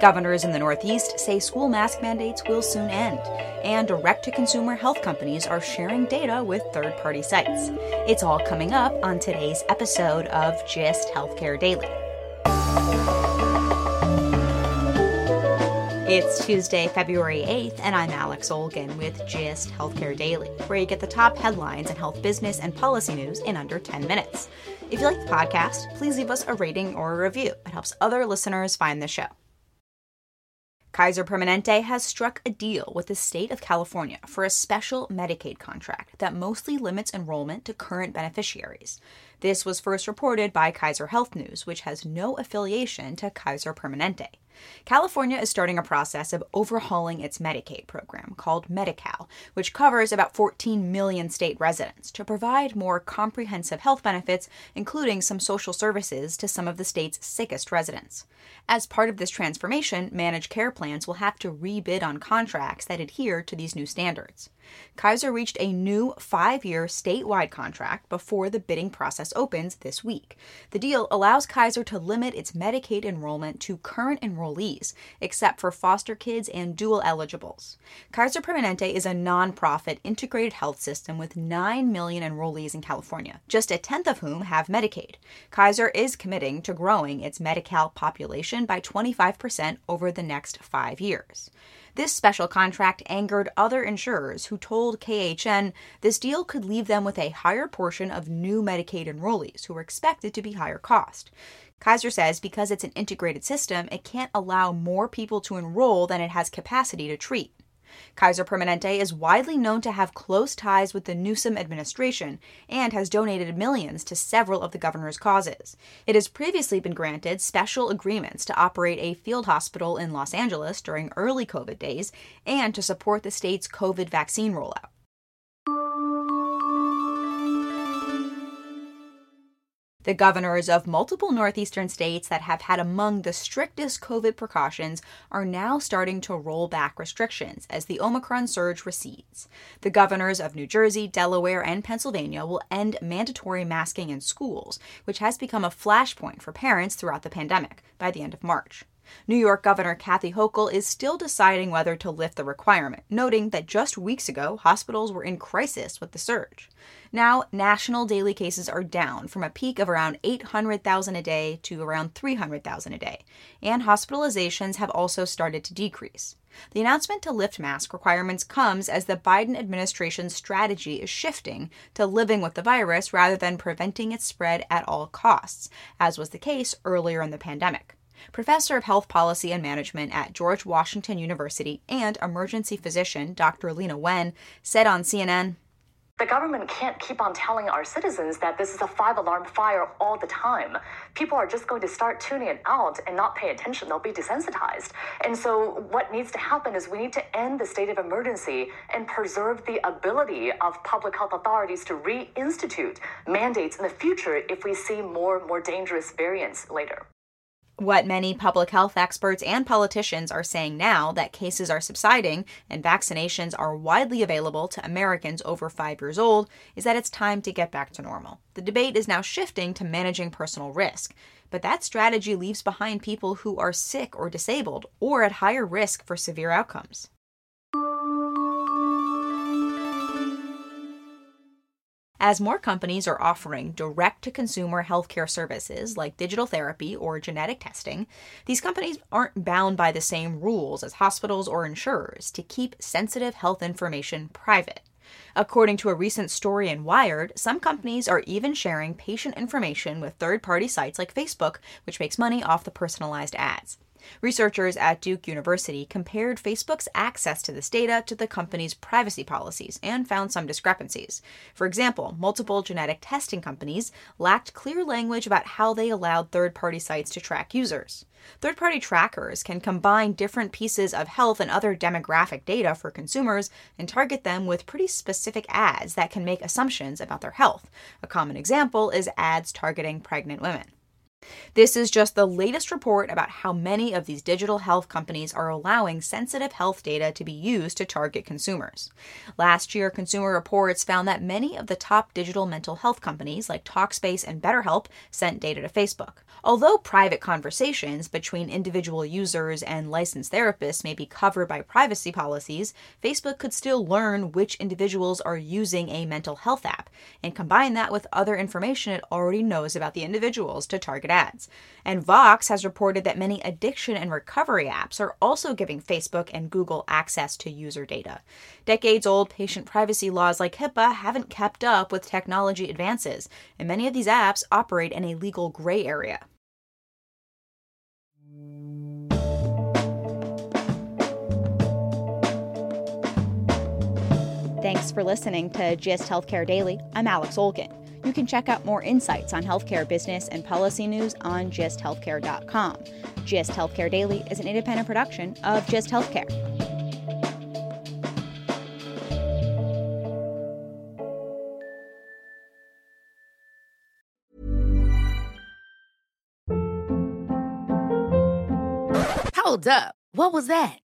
Governors in the Northeast say school mask mandates will soon end, and direct to consumer health companies are sharing data with third party sites. It's all coming up on today's episode of GIST Healthcare Daily. It's Tuesday, February 8th, and I'm Alex Olgin with GIST Healthcare Daily, where you get the top headlines in health business and policy news in under 10 minutes. If you like the podcast, please leave us a rating or a review. It helps other listeners find the show. Kaiser Permanente has struck a deal with the state of California for a special Medicaid contract that mostly limits enrollment to current beneficiaries. This was first reported by Kaiser Health News, which has no affiliation to Kaiser Permanente. California is starting a process of overhauling its Medicaid program called Medi Cal, which covers about 14 million state residents, to provide more comprehensive health benefits, including some social services, to some of the state's sickest residents. As part of this transformation, managed care plans will have to rebid on contracts that adhere to these new standards. Kaiser reached a new five year statewide contract before the bidding process opens this week. The deal allows Kaiser to limit its Medicaid enrollment to current enrollees, except for foster kids and dual eligibles. Kaiser Permanente is a nonprofit integrated health system with 9 million enrollees in California, just a tenth of whom have Medicaid. Kaiser is committing to growing its Medi Cal population by 25% over the next five years. This special contract angered other insurers who told KHN this deal could leave them with a higher portion of new Medicaid enrollees who were expected to be higher cost. Kaiser says because it's an integrated system, it can't allow more people to enroll than it has capacity to treat. Kaiser Permanente is widely known to have close ties with the Newsom administration and has donated millions to several of the governor's causes. It has previously been granted special agreements to operate a field hospital in Los Angeles during early COVID days and to support the state's COVID vaccine rollout. The governors of multiple northeastern states that have had among the strictest COVID precautions are now starting to roll back restrictions as the Omicron surge recedes. The governors of New Jersey, Delaware, and Pennsylvania will end mandatory masking in schools, which has become a flashpoint for parents throughout the pandemic, by the end of March. New York Governor Kathy Hochul is still deciding whether to lift the requirement, noting that just weeks ago, hospitals were in crisis with the surge. Now, national daily cases are down from a peak of around 800,000 a day to around 300,000 a day, and hospitalizations have also started to decrease. The announcement to lift mask requirements comes as the Biden administration's strategy is shifting to living with the virus rather than preventing its spread at all costs, as was the case earlier in the pandemic professor of health policy and management at George Washington University and emergency physician Dr. Leana Wen, said on CNN the government can't keep on telling our citizens that this is a five alarm fire all the time. People are just going to start tuning it out and not pay attention. They'll be desensitized. And so, what needs to happen is we need to end the state of emergency and preserve the ability of public health authorities to reinstitute mandates in the future if we see more and more dangerous variants later what many public health experts and politicians are saying now that cases are subsiding and vaccinations are widely available to Americans over five years old is that it's time to get back to normal. The debate is now shifting to managing personal risk, but that strategy leaves behind people who are sick or disabled or at higher risk for severe outcomes. As more companies are offering direct to consumer healthcare services like digital therapy or genetic testing, these companies aren't bound by the same rules as hospitals or insurers to keep sensitive health information private. According to a recent story in Wired, some companies are even sharing patient information with third party sites like Facebook, which makes money off the personalized ads. Researchers at Duke University compared Facebook's access to this data to the company's privacy policies and found some discrepancies. For example, multiple genetic testing companies lacked clear language about how they allowed third party sites to track users. Third party trackers can combine different pieces of health and other demographic data for consumers and target them with pretty specific ads that can make assumptions about their health. A common example is ads targeting pregnant women. This is just the latest report about how many of these digital health companies are allowing sensitive health data to be used to target consumers. Last year, Consumer Reports found that many of the top digital mental health companies like Talkspace and BetterHelp sent data to Facebook. Although private conversations between individual users and licensed therapists may be covered by privacy policies, Facebook could still learn which individuals are using a mental health app and combine that with other information it already knows about the individuals to target ads. And Vox has reported that many addiction and recovery apps are also giving Facebook and Google access to user data. Decades old patient privacy laws like HIPAA haven't kept up with technology advances, and many of these apps operate in a legal gray area. Thanks for listening to GIST Healthcare Daily. I'm Alex Olgin. You can check out more insights on healthcare business and policy news on gisthealthcare.com. GIST Healthcare Daily is an independent production of GIST Healthcare. Hold up. What was that?